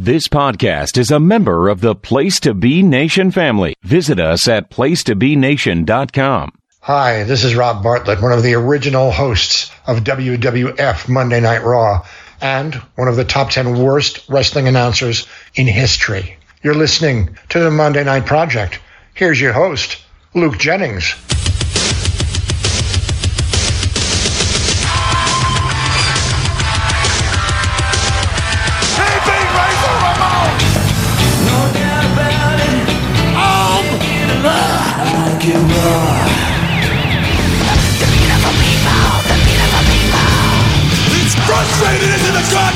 This podcast is a member of the Place to Be Nation family. Visit us at placetobenation.com. Hi, this is Rob Bartlett, one of the original hosts of WWF Monday Night Raw and one of the top 10 worst wrestling announcers in history. You're listening to the Monday Night Project. Here's your host, Luke Jennings.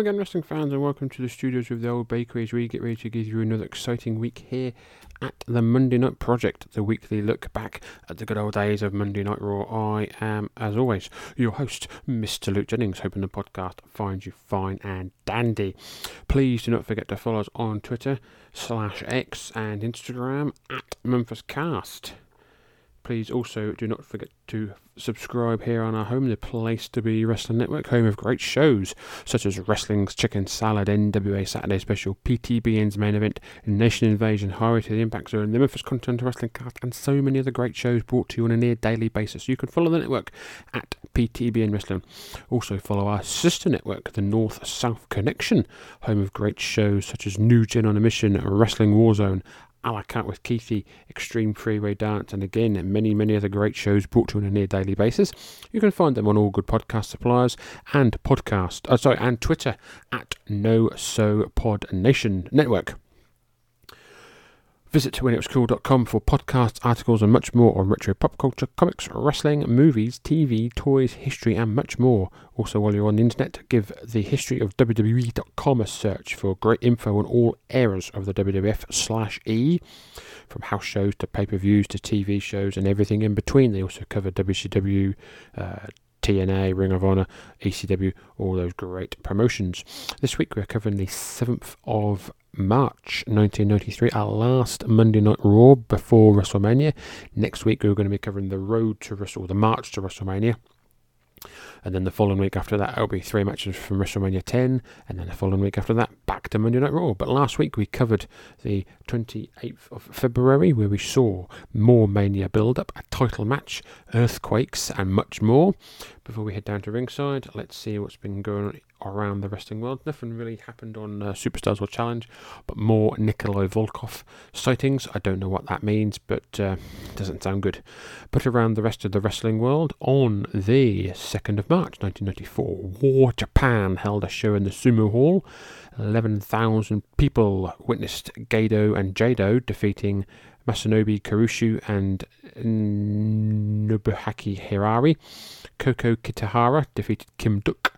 Hello again, wrestling fans, and welcome to the studios of the Old Bakery as we get ready to give you another exciting week here at the Monday Night Project, the weekly look back at the good old days of Monday Night Raw. I am, as always, your host, Mr. Luke Jennings, hoping the podcast finds you fine and dandy. Please do not forget to follow us on Twitter, slash X, and Instagram at Memphis Cast. Please also do not forget to subscribe here on our home, the place to be Wrestling Network, home of great shows such as Wrestling's Chicken Salad, NWA Saturday Special, PTBN's main event, Nation Invasion, Highway to the Impact Zone, the Memphis Continental Wrestling Cast, and so many other great shows brought to you on a near daily basis. You can follow the network at PTBN Wrestling. Also follow our sister network, the North South Connection, home of great shows such as New Gen on a Mission, Wrestling Warzone, a la carte with Keithy, Extreme Freeway Dance, and again, many, many other great shows brought to you on a near daily basis. You can find them on all good podcast suppliers and podcast, uh, sorry, and Twitter at No So Pod Nation Network. Visit whenitwascool.com for podcasts, articles, and much more on retro pop culture, comics, wrestling, movies, TV, toys, history, and much more. Also, while you're on the internet, give the history of WWE.com a search for great info on all eras of the WWF slash E, from house shows to pay per views to TV shows and everything in between. They also cover WCW. Uh, TNA, Ring of Honor, ECW, all those great promotions. This week we're covering the 7th of March 1993, our last Monday Night Raw before WrestleMania. Next week we're going to be covering the road to Wrestle, the march to WrestleMania. And then the following week after that, it'll be three matches from WrestleMania 10. And then the following week after that, back to Monday Night Raw. But last week we covered the 28th of February, where we saw more Mania build up, a title match, earthquakes, and much more. Before we head down to ringside, let's see what's been going on around the wrestling world. Nothing really happened on uh, Superstars or Challenge, but more Nikolai Volkov sightings. I don't know what that means, but uh, doesn't sound good. But around the rest of the wrestling world, on the 2nd of March 1994, War Japan held a show in the Sumo Hall. 11,000 people witnessed Gedo and Jado defeating Masanobu Kurisu and Nobuhaki Hirari. Koki Kitahara defeated Kim Duk.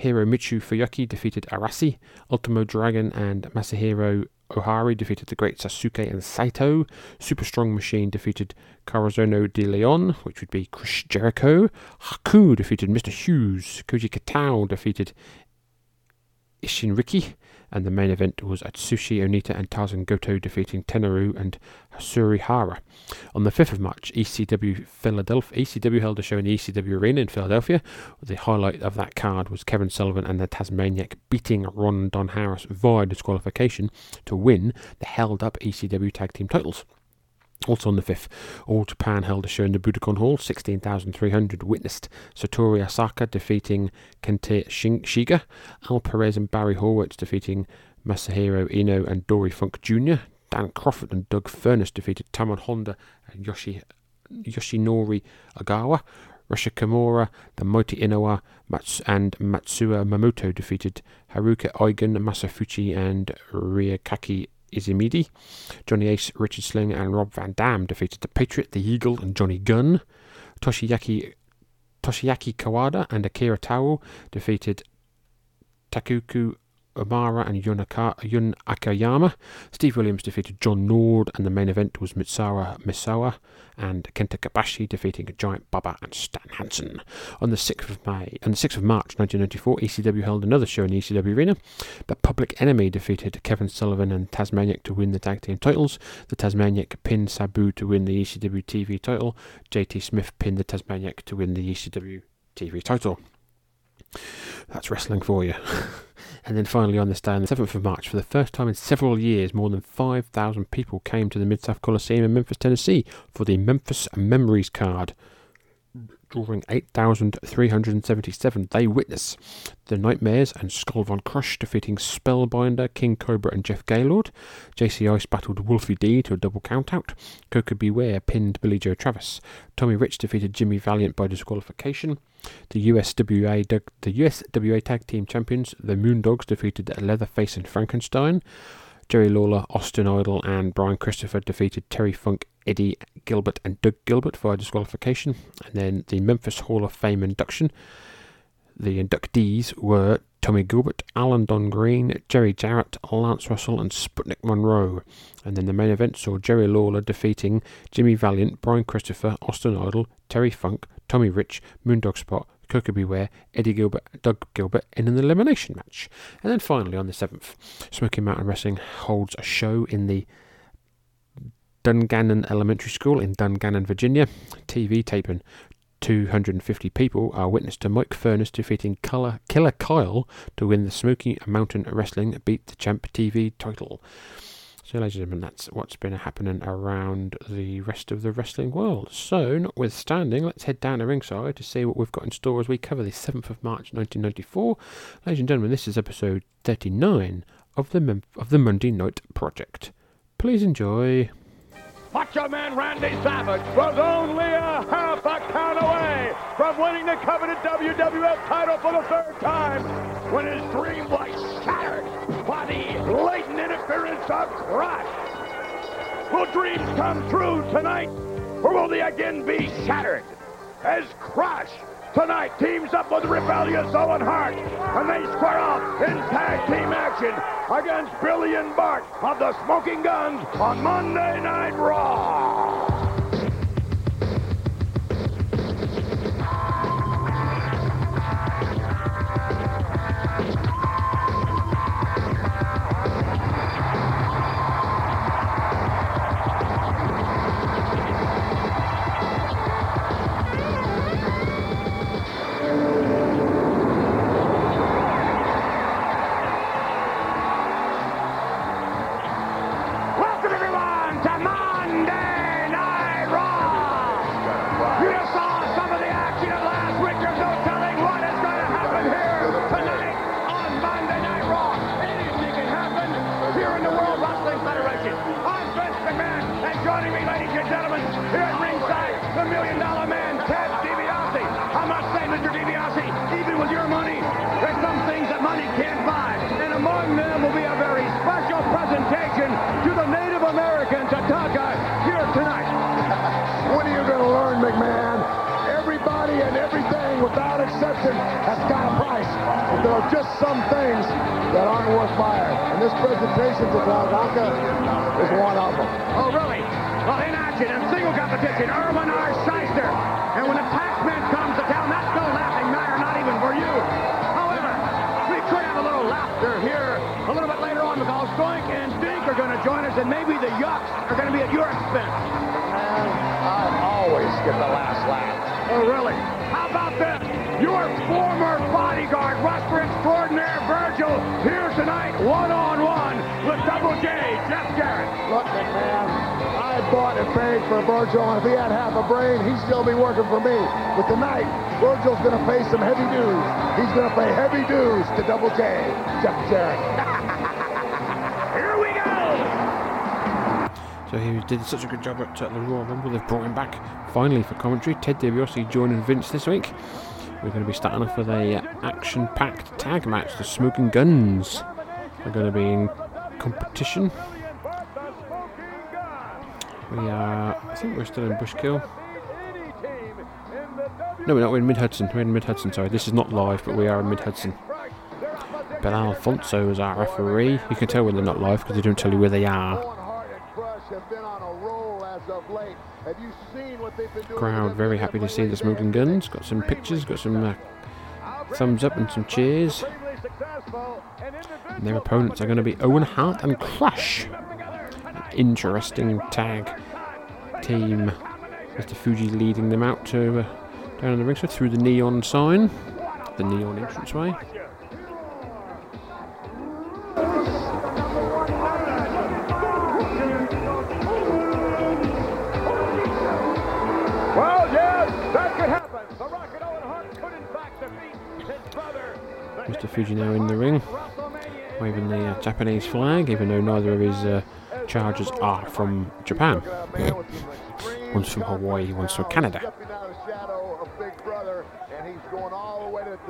Hiromitsu Fuyuki defeated Arashi. Ultimo Dragon and Masahiro Ohari defeated the great Sasuke and Saito. Super Strong Machine defeated Corazono de Leon, which would be Chris Jericho. Haku defeated Mr. Hughes. Koji Kitao defeated Ishinriki. And the main event was Atsushi Onita and Tarzan Goto defeating Tenryu and Ashura Hara. On the 5th of March, ECW Philadelphia ECW held a show in the ECW Arena in Philadelphia. The highlight of that card was Kevin Sullivan and the Tasmaniac beating Ron Don Harris via disqualification to win the held up ECW Tag Team titles. Also on the 5th, All Japan held a show in the Budokan Hall. 16,300 witnessed Satoru Asako defeating Kente Shiga, Al Perez and Barry Horowitz defeating Masahiro Ino and Dory Funk Jr., Dan Kroffat and Doug Furnace defeated Tamon Honda and Yoshi, Yoshinori Ogawa. Rusher Kimura, the Mighty Inoue, Mats- and Matsuya Mamoto defeated Haruka Eigen, Masafuchi, and Ryukaki Izumida. Johnny Ace, Richard Sling, and Rob Van Dam defeated the Patriot, the Eagle, and Johnny Gunn. Toshiaki Toshiaki Kawada and Akira Taue defeated Takuku Omara and Yunaka, Jun Akiyama. Steve Williams defeated John Nord, and the main event was Mitsuharu Misawa and Kenta Kobashi defeating Giant Baba and Stan Hansen. On the 6th of May, on the 6th of March 1994, ECW held another show in the ECW Arena, but Public Enemy defeated Kevin Sullivan and Tasmaniac to win the tag team titles. The Tasmaniac pinned Sabu to win the ECW TV title. JT Smith pinned the Tasmaniac to win the ECW TV title. That's wrestling for you. and then finally on this day, on the 7th of March, for the first time in several years, more than 5,000 people came to the Mid South Coliseum in Memphis, Tennessee for the Memphis Memories card. Drawing 8,377, they witness the Nightmares and Skull Von Crush defeating Spellbinder, King Cobra, and Jeff Gaylord. JC Ice battled Wolfie D to a double countout. Koko B. Ware pinned Billy Joe Travis. Tommy Rich defeated Jimmy Valiant by disqualification. The USWA the USWA Tag Team Champions, the Moondogs, defeated Leatherface and Frankenstein. Jerry Lawler, Austin Idol, and Brian Christopher defeated Terry Funk, Eddie Gilbert, and Doug Gilbert via disqualification. And then the Memphis Hall of Fame induction. The inductees were Tommy Gilbert, Alan Don Green, Jerry Jarrett, Lance Russell, and Sputnik Monroe. And then the main event saw Jerry Lawler defeating Jimmy Valiant, Brian Christopher, Austin Idol, Terry Funk, Tommy Rich, Moondog Spot, Koko B. Ware, Eddie Gilbert, Doug Gilbert in an elimination match. And then finally on the 7th, Smoky Mountain Wrestling holds a show in the Dungannon Elementary School in Dungannon, Virginia. TV taping 250 people are witness to Mike Furness defeating Killer, Killer Kyle to win the Smoky Mountain Wrestling Beat the Champ TV title. So, ladies and gentlemen, that's what's been happening around the rest of the wrestling world. So, notwithstanding, let's head down to ringside to see what we've got in store as we cover the 7th of March 1994. Ladies and gentlemen, this is episode 39 of the, of the Monday Night Project. Please enjoy. Macho Man Randy Savage was only a half a count away from winning the coveted WWF title for the third time when his dream was shattered by the blatant interference of Crush. Will dreams come true tonight, or will they again be shattered? As Crush tonight teams up with rebellious Owen Hart, and they square off in tag team action against Billy and Bart of the Smoking Gunns on Monday Night Raw. Did such a good job at the Royal Rumble, they've brought him back finally for commentary. Ted DiBiase joining Vince this week. We're going to be starting off with a uh, action-packed tag match. The Smoking Gunns are going to be in competition. We are, I think we're still in Bushkill. No, we're not. We're in Mid Hudson. We're in Mid Hudson. Sorry, this is not live, but we are in Mid Hudson. Bill Alfonso is our referee. You can tell when they're not live because they don't tell you where they are. Crowd very happy to see the smoking Gunns. Got some pictures, got some uh, thumbs up and some cheers. And their opponents are going to be Owen Hart and Crush. Interesting tag team. Mr. Fuji leading them out to uh, down the ring, so through the neon sign, the neon entranceway. Mr. Fuji now in the ring, waving the uh, Japanese flag, even though neither of his uh, chargers are from Japan. One's from Hawaii, one's from Canada.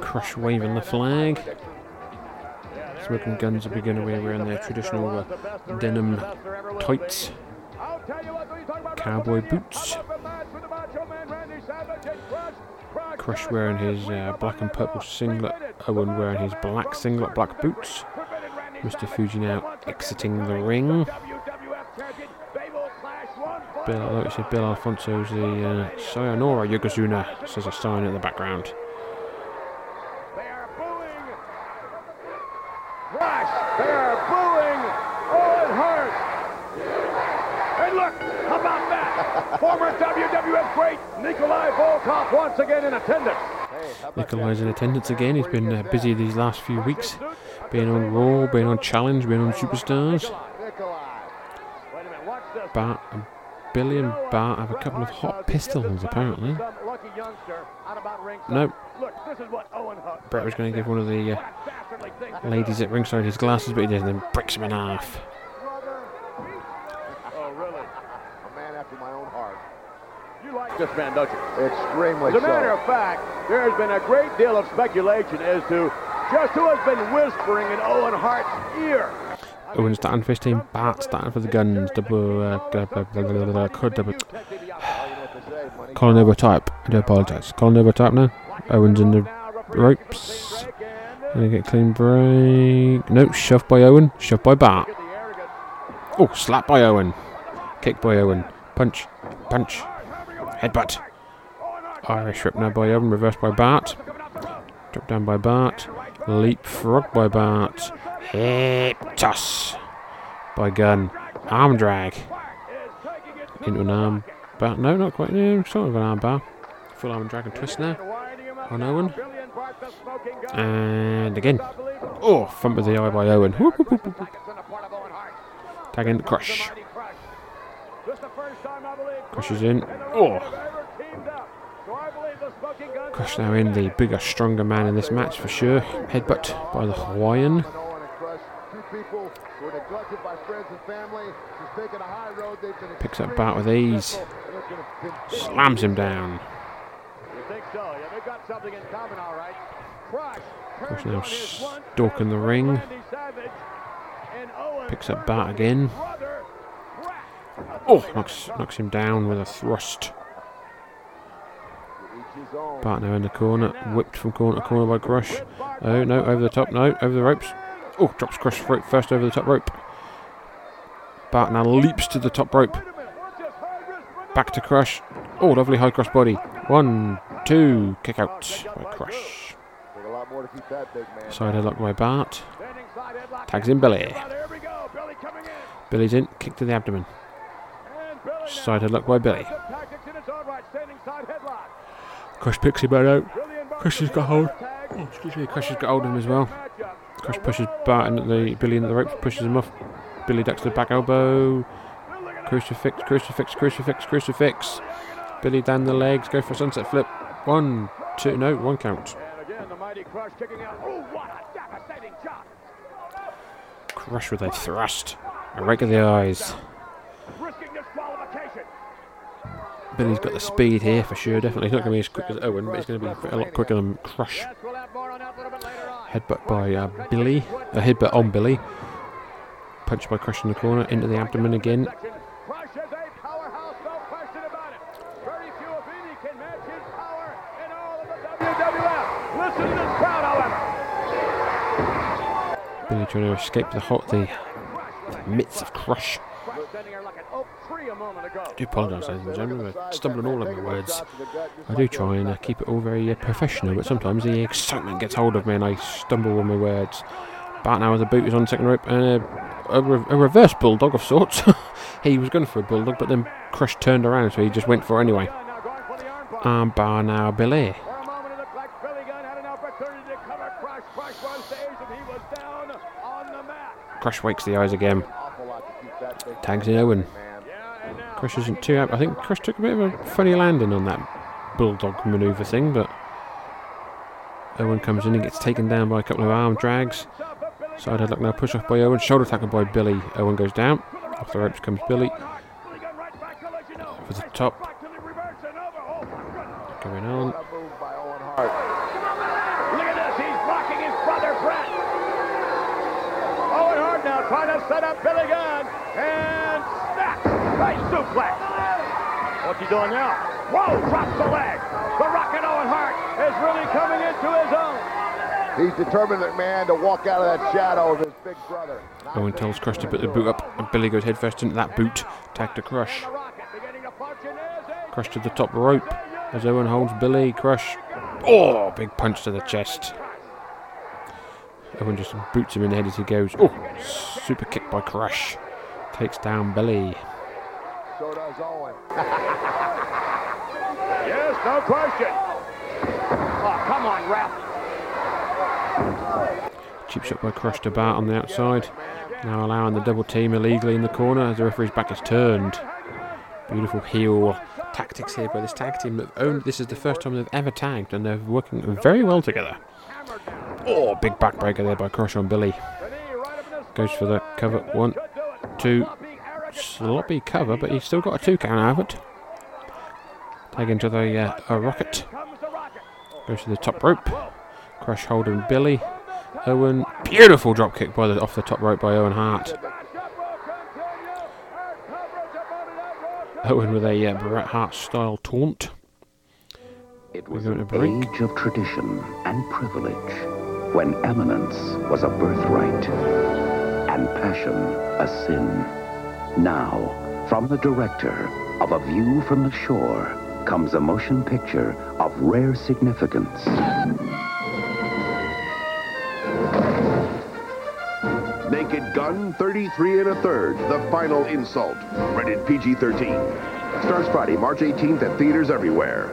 Crush waving the flag. Smoking Gunns are beginning to wear wearing their traditional uh, denim tights, I'll tell Crush, Crush Crush wearing his uh, black and purple singlet, Owen wearing his black singlet, black boots. Mr. Fuji now exiting the ring. Bill, I said, Bill Alfonso's the uh, Sayonara Yokozuna, says a sign in the background. They are booing. Rush. They are booing Owen Hart. And look, how about that? Former WWF great Nikolai Volkov once again in attendance. Nikolai's in attendance again. He's been uh, busy these last few weeks, being on Raw, being on Challenge, being on Superstars. Bart Billy and Bart have a couple of hot pistols, apparently. Nope. Bret was going to give one of the uh, ladies at ringside his glasses, but he didn't, and then breaks him in half. Oh, really? A man after my own heart. You like this man, don't you? Extremely As a so. matter of fact, there has been a great deal of speculation as to just who has been whispering in Owen Hart's ear. Owen starting for his team, Bart starting for the guns, double, uh, blah, blah, blah, blah, blah, blah, double, Colin over type. I do apologise. Colin over type now. Owen's in the ropes. Gonna get clean break. No, shoved by Owen. Shoved by Bart. Oh, slap by Owen. Kick by Owen. Punch. Punch. Headbutt. Irish whip now by Owen. Reversed by Bart. Drop down by Bart. Leapfrog by Bart. Hip toss by Gun. Arm drag. Into an arm bar. No, not quite. No, sort of an arm bar. Full arm drag and twist now on Owen. And again. Oh, front of the eye by Owen. Tag in, crush. Crush is in. Oh, Crush now in, the bigger, stronger man in this match for sure. Headbutt by the Hawaiian. Owen and Crush, two people who were neglected by friends and family. She's taken a high road. They've been Picks up Bart with ease. and it's gonna continue. Slams him down. You think so? Yeah, they've got something in common, all right. Crush. Now stalking the ring. Randy Savage, and oh, Owen Picks up Bart again. Oh, knocks, knocks him down with a thrust. Now in the corner, whipped from corner to corner by Crush. Oh no, over the top, no, over the ropes. Oh, drops Crush first over the top rope. Bart now leaps to the top rope. Back to Crush. Oh, lovely high cross body. One, two, kick out by Crush. Side headlock by Bart. Tags in Billy. Billy's in, kick to the abdomen. Side headlock by Billy. Right. Crush picks him out. Crush has got hold. Oh, excuse me, Crush has got hold of him as well. Crush pushes Bart into the Billy into the ropes, pushes him off. Billy ducks to the back elbow. Crucifix, crucifix, crucifix, crucifix. Billy down the legs, go for a sunset flip. One, two, no, one count. Crush with a thrust. A rake of the eyes. Risking disqualification. Billy's got the speed here for sure, definitely. He's not going to be as quick as Owen, but he's going to be a lot quicker than Crush. Headbutt by uh, Billy. A headbutt on Billy. Punch by Crush in the corner, into the abdomen again. The. Billy trying to escape the hot, the mitts of Crush. Crush standing here like an oak tree a moment ago. I do apologise, ladies and gentlemen, stumbling all over my words. I do try and uh, keep it all very uh, professional, but sometimes the excitement gets hold of me and I stumble with my words. Bart now the boot is on second rope and a, a, re- a reverse bulldog of sorts. he was going for a bulldog, but then Crush turned around, so he just went for it anyway. Arm bar. Now, Billy. Crush. And wakes the eyes again. Tags in Owen. Crush isn't too happy. I think Crush took a bit of a funny landing on that bulldog manoeuvre thing, but Owen comes in and gets taken down by a couple of arm drags. Side headlock now push off by Owen. Shoulder tackle by Billy. Owen goes down. Off the ropes comes Billy. Billy Gunn. For the top. Going on. What a move by suplex. What's he doing now? Whoa, drops the leg. The Rocket Owen Hart is really coming into his own. He's determined, man, to walk out of that shadow of his big brother. Owen tells Crush to put the boot up, and Billy goes headfirst into that boot. Tag to Crush. The Rocket beginning to punch in his head. Crush to the top rope as Owen holds Billy. Crush. Oh, big punch to the chest. Owen just boots him in the head as he goes. Oh, super kick by Crush. Takes down Billy. Yes, no question. Oh, come on, ref. Cheap shot by Crush to Bart on the outside. Now allowing the double team illegally in the corner as the referee's back is turned. Beautiful heel tactics here by this tag team. that This is the first time they've ever tagged and they're working very well together. Oh, big backbreaker there by Crush on Billy. Goes for the cover. One, two. Sloppy cover, but he's still got a two count out of it. Tag into the uh, a rocket. Goes to the top rope. Crush holding Billy. Owen. Beautiful drop kick by the off the top rope by Owen Hart. Owen with a uh, Bret Hart style taunt. It was going an to break. age of tradition and privilege, when eminence was a birthright and passion a sin. Now, from the director of A View from the Shore comes a motion picture of rare significance. Naked Gun 33 and a third, The Final Insult. Rated PG-13. Starts Friday, March 18th at theaters everywhere.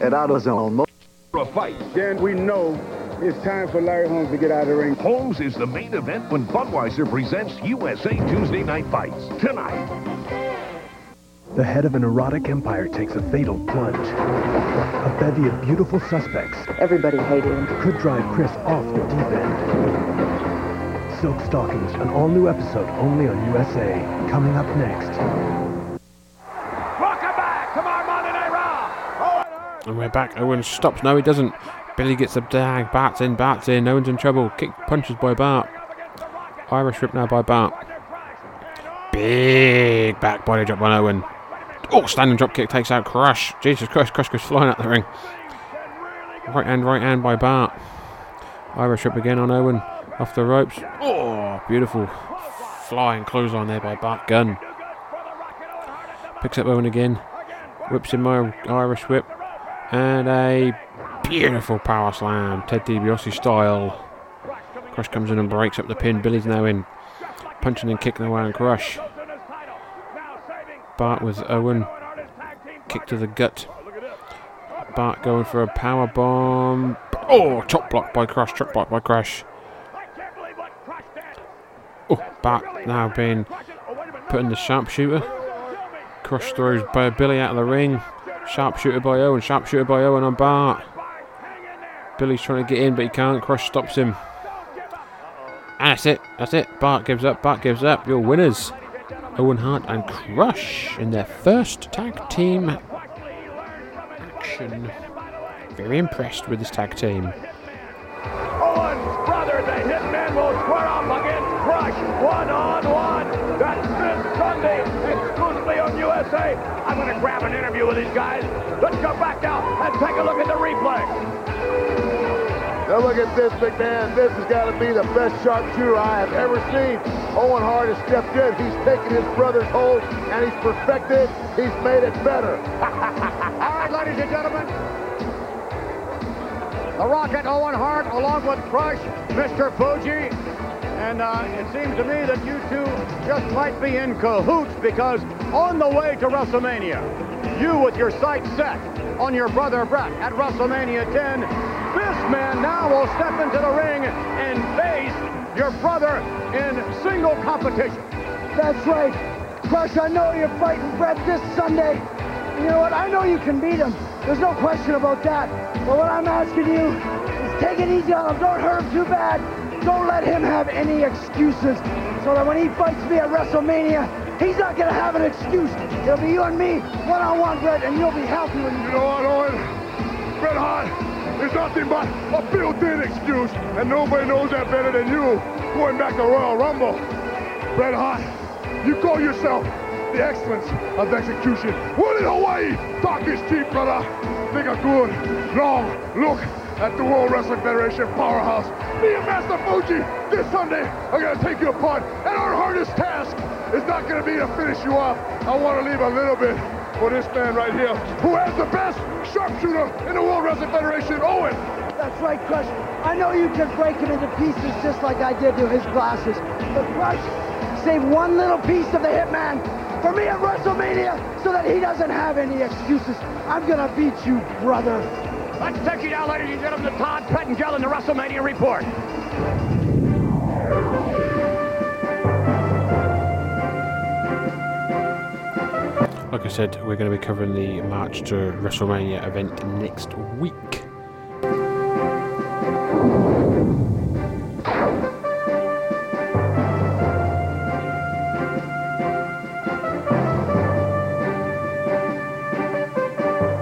at AutoZone. For a fight. Dan, we know it's time for Larry Holmes to get out of the ring. Holmes is the main event when Budweiser presents USA Tuesday Night Fights. Tonight. The head of an erotic empire takes a fatal plunge. A bevy of beautiful suspects Everybody hated him. could drive Chris off the deep end. Silk Stockings, an all-new episode only on USA. Coming up next. Welcome back to our Monday Night Raw. And we're back. Owen stops. No, he doesn't. Billy gets a tag. Bart's in. Bart's in. No one's in trouble. Kick punches by Bart. Irish whip now by Bart. Big back body drop by Owen. Oh, standing drop kick takes out Crush. Jesus Christ, Crush goes flying out the ring. Right hand, right hand by Bart. Irish whip again on Owen. Off the ropes. Oh, beautiful flying clothesline there by Bart Gunn. Picks up Owen again. Whips him my Irish whip. And a beautiful power slam, Ted DiBiase style. Crush comes in and breaks up the pin. Billy's now in. Punching and kicking away on Crush. Bart with Owen. Kick to the gut. Bart going for a power bomb. Oh, chop block by Crush. Chop block by Crush. Oh, Bart now being put in the sharpshooter. Crush throws Billy out of the ring. Sharpshooter by Owen. Sharpshooter by Owen on Bart. Billy's trying to get in, but he can't. Crush stops him. And that's it. That's it. Bart gives up. Bart gives up. Your winners. Owen Hart and Crush in their first tag team action. Very impressed with this tag team. Owen's brother, the Hitman, will square off against Crush one on one. That's this Sunday, exclusively on USA. I'm going to grab an interview with these guys. Let's go back now and take a look at the replay. Now look at this, man. This has got to be the best sharpshooter I have ever seen. Owen Hart has stepped in. He's taken his brother's hold and he's perfected. He's made it better. All right, ladies and gentlemen. The Rocket, Owen Hart, along with Crush, Mr. Fuji. And uh, it seems to me that you two just might be in cahoots because on the way to WrestleMania, you with your sights set on your brother Bret at WrestleMania 10, this man now will step into the ring and face your brother in single competition. That's right. Crush, I know you're fighting Bret this Sunday. You know what? I know you can beat him. There's no question about that. But what I'm asking you is take it easy on him. Don't hurt him too bad. Don't let him have any excuses so that when he fights me at WrestleMania, he's not going to have an excuse. It'll be you and me, one-on-one, Bret, and you'll be happy when you You know what, Owen? Bret Hart is nothing but a built-in excuse, and nobody knows that better than you. Going back to Royal Rumble, Bret Hart, you call yourself the excellence of execution. What in Hawaii? Talk is cheap, brother. Take a good, long look at the World Wrestling Federation powerhouse. Me and Master Fuji this Sunday are going to take you apart, and our hardest task is not going to be to finish you off. I want to leave a little bit for this man right here, who has the best sharpshooter in the World Wrestling Federation, Owen. That's right, Crush. I know you can break him into pieces just like I did to his glasses. But Crush, save one little piece of the Hitman for me at WrestleMania so that he doesn't have any excuses. I'm gonna beat you, brother. Let's take you now, ladies and gentlemen, to Todd Pettengill in the WrestleMania Report. Like I said, we're going to be covering the March to WrestleMania event next week.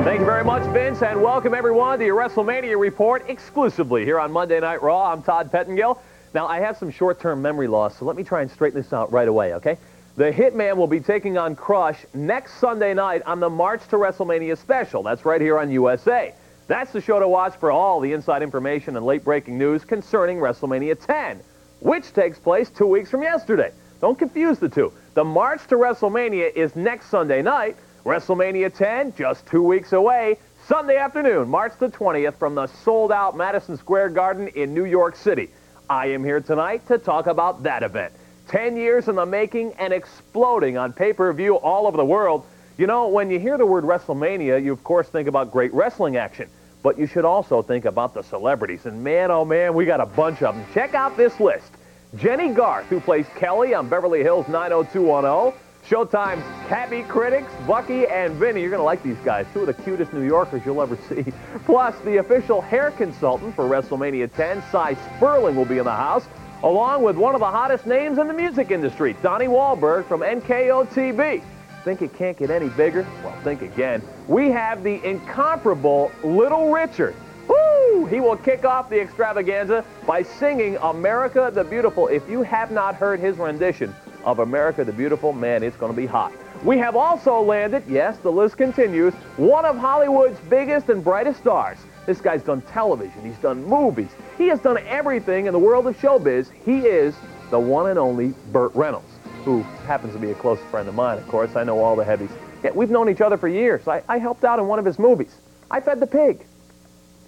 Thank you very much, Vince, and welcome everyone to your WrestleMania report exclusively here on Monday Night Raw. I'm Todd Pettengill. Now, I have some short-term memory loss, so let me try and straighten this out right away, okay? The Hitman will be taking on Crush next Sunday night on the March to WrestleMania special. That's right here on USA. That's the show to watch for all the inside information and late-breaking news concerning WrestleMania 10, which takes place two weeks from yesterday. Don't confuse the two. The March to WrestleMania is next Sunday night. WrestleMania 10, just two weeks away, Sunday afternoon, March the 20th, from the sold-out Madison Square Garden in New York City. I am here tonight to talk about that event. 10 years in the making and exploding on pay-per-view all over the world. You know, when you hear the word WrestleMania, you of course think about great wrestling action. But you should also think about the celebrities. And man, oh man, we got a bunch of them. Check out this list. Jennie Garth, who plays Kelly on Beverly Hills 90210. Showtime's Cabby Critics, Bucky and Vinny. You're going to like these guys. Two of the cutest New Yorkers you'll ever see. Plus, the official hair consultant for WrestleMania 10, Cy Sperling, will be in the house, along with one of the hottest names in the music industry, Donnie Wahlberg from NKOTB. Think it can't get any bigger? Well, think again. We have the incomparable Little Richard. Woo! He will kick off the extravaganza by singing America the Beautiful. If you have not heard his rendition of America the Beautiful, man, it's going to be hot. We have also landed, yes, the list continues, one of Hollywood's biggest and brightest stars. This guy's done television, he's done movies, he has done everything in the world of showbiz. He is the one and only Burt Reynolds, who happens to be a close friend of mine, of course. I know all the heavies. Yeah, we've known each other for years. I, I helped out in one of his movies. I fed the pig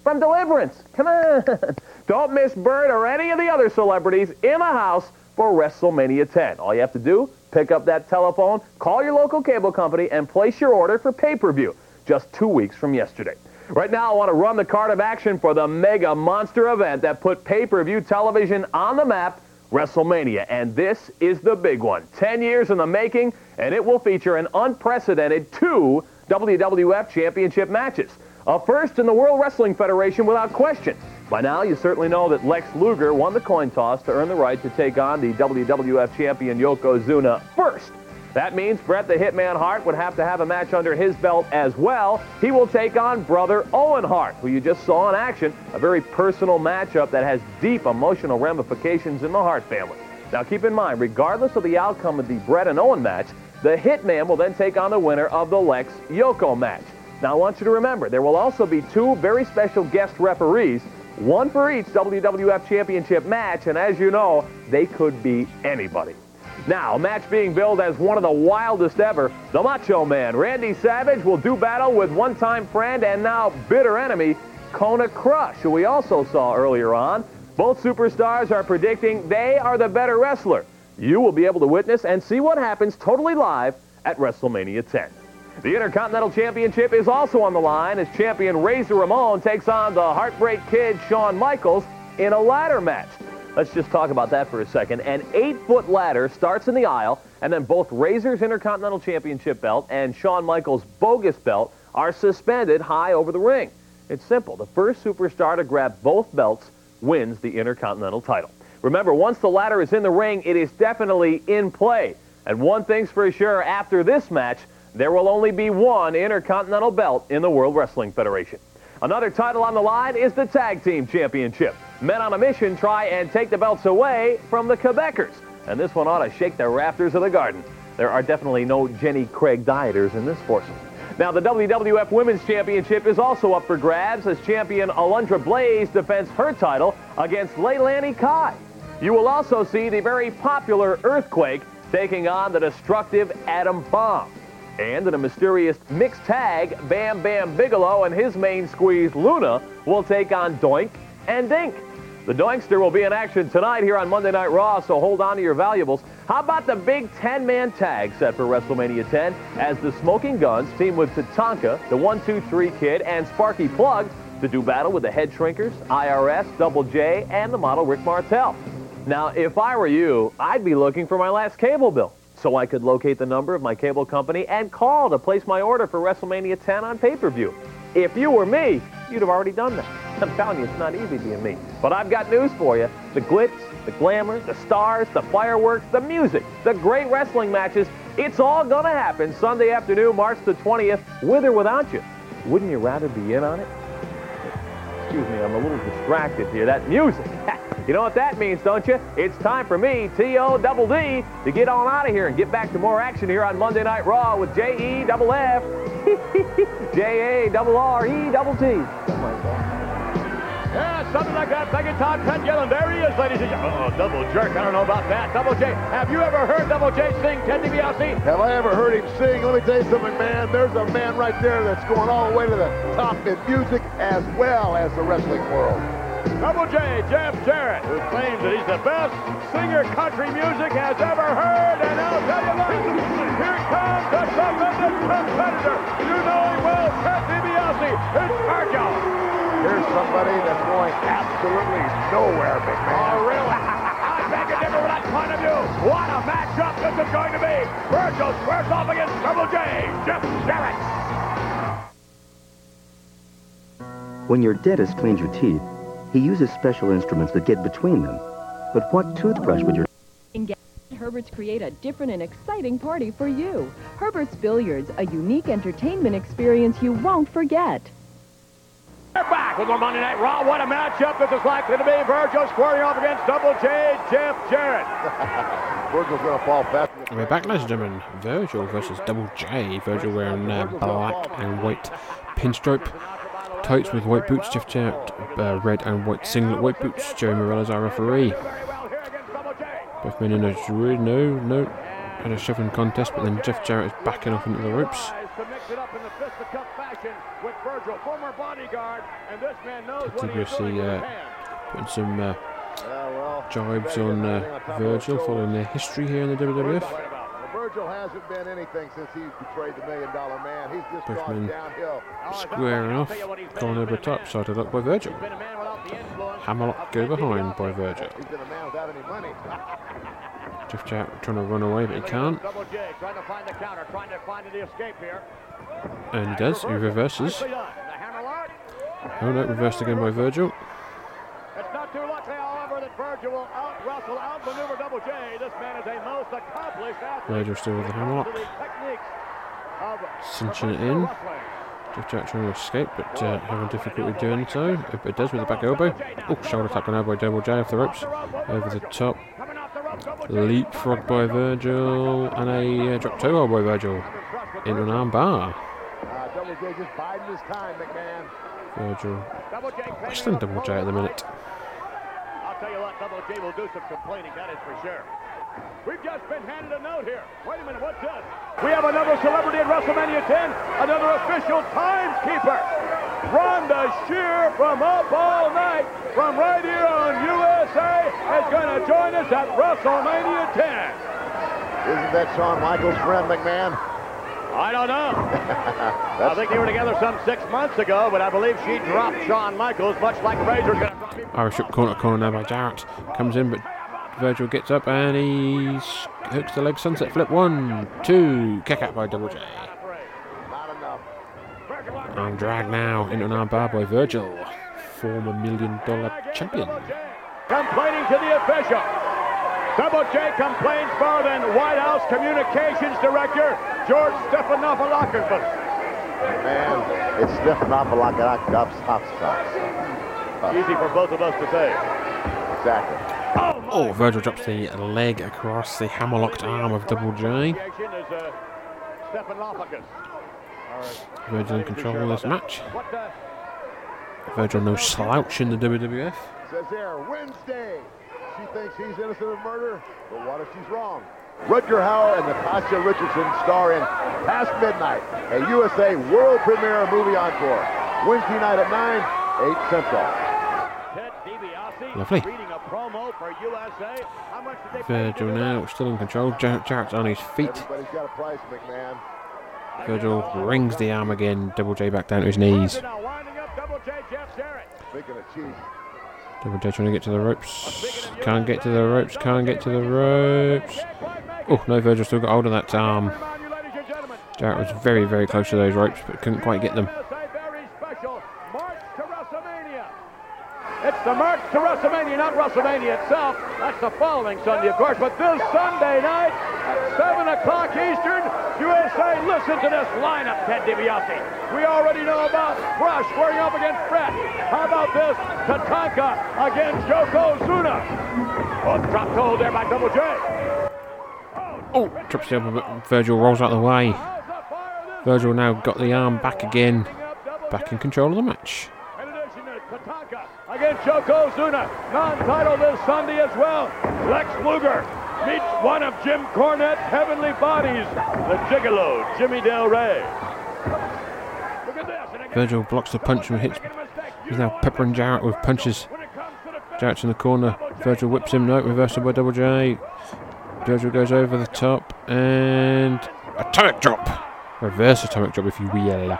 from Deliverance. Come on. Don't miss Burt or any of the other celebrities in the house for WrestleMania 10. All you have to do, pick up that telephone, call your local cable company, and place your order for pay-per-view just two weeks from yesterday. Right now, I want to run the card of action for the mega monster event that put pay-per-view television on the map, WrestleMania. And this is the big one. 10 years in the making, and it will feature an unprecedented two WWF Championship matches. A first in the World Wrestling Federation without question. By now, you certainly know that Lex Luger won the coin toss to earn the right to take on the WWF champion Yokozuna first. That means Bret the Hitman Hart would have to have a match under his belt as well. He will take on brother Owen Hart, who you just saw in action. A very personal matchup that has deep emotional ramifications in the Hart family. Now keep in mind, regardless of the outcome of the Bret and Owen match, the Hitman will then take on the winner of the Lex Yoko match. Now I want you to remember, there will also be two very special guest referees, one for each WWF Championship match, and as you know, they could be anybody. Now, a match being billed as one of the wildest ever, the Macho Man, Randy Savage, will do battle with one-time friend and now bitter enemy, Kona Crush, who we also saw earlier on. Both superstars are predicting they are the better wrestler. You will be able to witness and see what happens totally live at WrestleMania 10. The Intercontinental Championship is also on the line as champion Razor Ramon takes on the Heartbreak Kid Shawn Michaels in a ladder match. Let's just talk about that for a second. An eight-foot ladder starts in the aisle, and then both Razor's Intercontinental Championship belt and Shawn Michaels' bogus belt are suspended high over the ring. It's simple. The first superstar to grab both belts wins the Intercontinental title. Remember, once the ladder is in the ring, it is definitely in play. And one thing's for sure, after this match, there will only be one Intercontinental belt in the World Wrestling Federation. Another title on the line is the Tag Team Championship. Men on a mission try and take the belts away from the Quebecers. And this one ought to shake the rafters of the garden. there are definitely no Jenny Craig dieters in this foursome. Now, the WWF Women's Championship is also up for grabs as champion Alundra Blaze defends her title against Leilani Kai. You will also see the very popular Earthquake taking on the destructive Adam Bomb. And in a mysterious mixed tag, Bam Bam Bigelow and his main squeeze, Luna, will take on Doink and Dink. The Doinkster will be in action tonight here on Monday Night Raw, so hold on to your valuables. How about the big 10-man tag set for WrestleMania 10 as the Smoking Gunns team with Tatanka, the 1-2-3 Kid, and Sparky Plugg to do battle with the Head Shrinkers, IRS, Double J, and the model Rick Martel. Now, if I were you, I'd be looking for my last cable bill so I could locate the number of my cable company and call to place my order for WrestleMania 10 on pay-per-view. If you were me, you'd have already done that. I'm telling you, it's not easy being me. But I've got news for you. The glitz, the glamour, the stars, the fireworks, the music, the great wrestling matches, it's all going to happen Sunday afternoon, March the 20th, with or without you. Wouldn't you rather be in on it? Excuse me, I'm a little distracted here. That music. you know what that means, don't you? It's time for me, T-O double D, to get on out of here and get back to more action here on Monday Night Raw with J-E double F, J-A double R-E double T. Yeah, something like that. Thank you, Todd and there he is, ladies and gentlemen. Oh, double jerk. I don't know about that. Double J. Have you ever heard Double J sing Ted DiBiase? Have I ever heard him sing? Let me tell you something, man. There's a man right there that's going all the way to the top in music as well as the wrestling world. Double J, Jeff Jarrett, who claims that he's the best singer country music has ever heard. And I'll tell you what, here comes the tremendous competitor. You know him well, Ted DiBiase. It's somebody that's going absolutely nowhere, big man. Oh, really? I beg to differ with that point of view. What a matchup this is going to be. Virgil squares off against Double J, Jeff Jarrett. When your dentist cleans your teeth, he uses special instruments that get between them. But what toothbrush would your Herbert's create a different and exciting party for you. Herbert's Billiards, a unique entertainment experience you won't forget. They're back with more Monday Night Raw. What a matchup this is likely to be. Virgil squaring off against Double J, Jeff Jarrett. Virgil's going to fall fast. We're back, ladies and gentlemen. Virgil versus Double J. Virgil wearing uh, black and white pinstripe tights with white boots. Jeff Jarrett, uh, red and white singlet, white boots. Joey Marella's our referee. Both men in a jury. No, no. Had a shoving contest, but then Jeff Jarrett is backing off into the ropes. DiBiase uh, putting some uh, jibes on uh, Virgil following their history here in the WWF. Virgil hasn't been anything since he's betrayed the Million Dollar Man. He's just Both gone men downhill. squaring off, gone over top, sided up by Virgil. Hammerlock go behind by Virgil. He's been a man without any money. Jeff Jarrett trying to run away, but he can't. Double J trying to find the counter, trying to find the escape here. And he does, he reverses. Oh no, reversed again by Virgil. It's not too likely, however, that Virgil will out-wrestle, outmaneuver Double J. This man is a most accomplished athlete. Virgil still with the hammerlock. Cinching it in. Jeff Jarrett trying to escape, but uh, having difficulty doing so. It does with the back elbow. Oh, shoulder tap on elbow, Double J off the ropes. Over the top. Leapfrog by Virgil. And a uh, drop toe by Virgil. Into an arm bar. Uh, Double J just biding his time, McMahon. Virgil. Wrestling Double J at the minute. I'll tell you what, Double J will do some complaining, that is for sure. We've just been handed a note here. Wait a minute, what's this? We have another celebrity at WrestleMania 10, another official timekeeper. Rhonda Shear from Up All Night from right here on USA is going to join us at WrestleMania 10. Isn't that Shawn Michaels' friend, McMahon? I don't know. I think they were together some six months ago, but I believe she dropped Shawn Michaels, much like Razor's going to drop him. Irish hook corner to corner now by Jarrett. Comes in, but Virgil gets up and he hooks the leg sunset flip. One, two, kick out by Double J. Arm drag now into an arm bar by Virgil, former million dollar champion. Complaining to the official. Double J complains more than White House Communications Director George Stephanopoulos. Man, it's Stephanopoulos Hopscotch. Easy for both of us to say. Exactly. Oh, Virgil drops the leg across the hammerlocked arm of Double J. Uh, Virgil in control of this uh, match. Virgil no slouch in the WWF. Says here, Wednesday. She thinks he's innocent of murder, but what if she's wrong? Rutger Hauer and Natasha Richardson star in Past Midnight, a USA world premiere movie encore. Wednesday night at 9, 8 Central. Lovely. Virgil now still in control. Jar- Jarrett's on his feet. Everybody's got a price, Virgil rings the arm again. Double J back down to his knees. Speaking of cheese, Double J trying to get to the ropes. Can't get to the ropes. Can't get to the ropes. Oh no, Virgil still got hold of that arm. Jarrett was very, very close to those ropes, but couldn't quite get them. It's the march to WrestleMania, not WrestleMania itself. That's the following Sunday, of course. But this Sunday night 7 o'clock Eastern, USA, listen to this lineup, Ted DiBiase. We already know about Rush squaring up against Fred. How about this? Tatanka against Yokozuna. Oh, drop toe there by Double J. Oh, the elbow, but Virgil rolls out of the way. Virgil now got the arm back again. Back in control of the match. Tatanka against Yokozuna. Non-title this Sunday as well. Lex Luger meets one of Jim Cornette's heavenly bodies, the Gigolo, Jimmy Del Rey. Virgil blocks the punch and hits. He's now peppering Jarrett with punches. Jarrett's in the corner. Virgil whips him. No, reversal by Double J. Virgil goes over the top and atomic drop. Reverse atomic drop, if you will.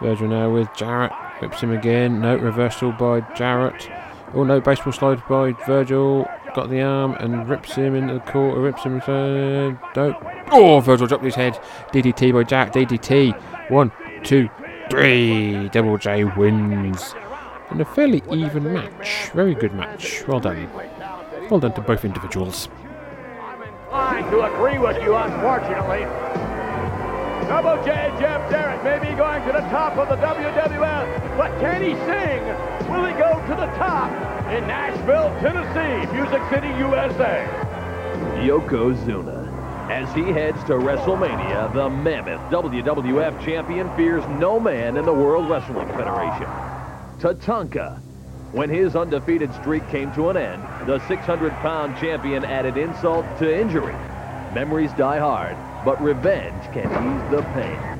Virgil now with Jarrett. Whips him again. No, reversal by Jarrett. Oh no, baseball slide by Virgil. Got the arm and rips him into the corner. Rips him inside. No. Oh, Virgil dropped his head. DDT by Jack. DDT. One, two, three. Double J wins. And a fairly even match. Very good match. Well done. Well done to both individuals. I'm inclined to agree with you, unfortunately. Double J Jeff Jarrett may be going to the top of the WWF, but can he sing? Will he go to the top in Nashville, Tennessee, Music City, USA? Yokozuna. As he heads to WrestleMania, the mammoth WWF champion fears no man in the World Wrestling Federation. Tatanka. When his undefeated streak came to an end, the 600-pound champion added insult to injury. Memories die hard, but revenge can ease the pain.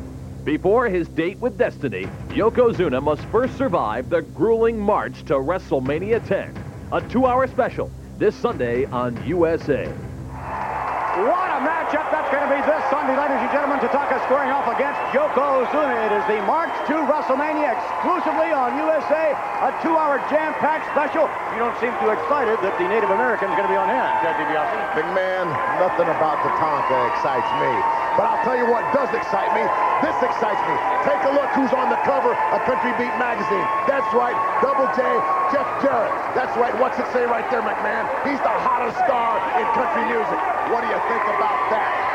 Before his date with Destiny, Yokozuna must first survive the grueling march to WrestleMania 10, a two-hour special this Sunday on USA. What a matchup that's going to be this Sunday, ladies and gentlemen. Tatanka squaring off against Yokozuna. It is the March to WrestleMania exclusively on USA, a two-hour jam-packed special. You don't seem too excited that the Native American is going to be on hand, Ted DiBiase. McMahon, nothing about Tatanka excites me. But I'll tell you what does excite me. This excites me. Take a look who's on the cover of Country Beat magazine. That's right, Double J, Jeff Jarrett. That's right, what's it say right there, McMahon? He's the hottest star in country music. What do you think about that?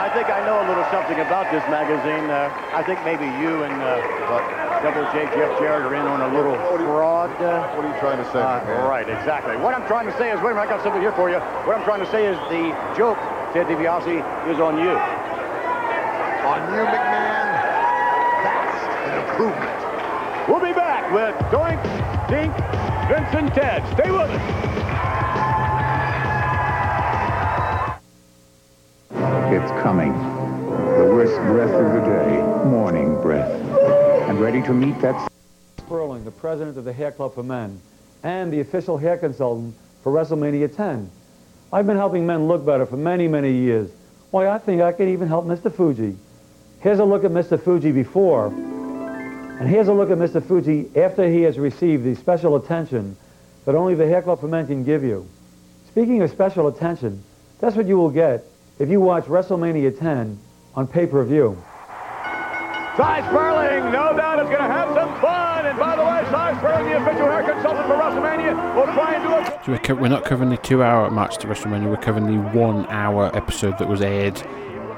I think I know a little something about this magazine. Uh, I think maybe you and uh, Double J Jeff Jarrett are in on a little fraud. Uh, what are you trying to say, uh, Right, exactly. What I'm trying to say is, wait a minute, I got something here for you. What I'm trying to say is the joke, Ted DiBiase, is on you. On you, McMahon? That's an improvement. We'll be back with Doink, Dink, Vince, and Ted. Stay with us. It's coming. The worst breath of the day, morning breath. And ready to meet that Sperling, the president of the Hair Club for Men and the official hair consultant for WrestleMania 10. I've been helping men look better for many, many years. Why, I think I can even help Mr. Fuji. Here's a look at Mr. Fuji before, and here's a look at Mr. Fuji after he has received the special attention that only the Hair Club for Men can give you. Speaking of special attention, that's what you will get if you watch WrestleMania 10 on pay-per-view. Cy Sperling, no doubt, is going to have some fun. And by the way, Cy Sperling, the official hair consultant for WrestleMania, will try and do a So we're, co- we're not covering the two-hour match to WrestleMania. We're covering the one-hour episode that was aired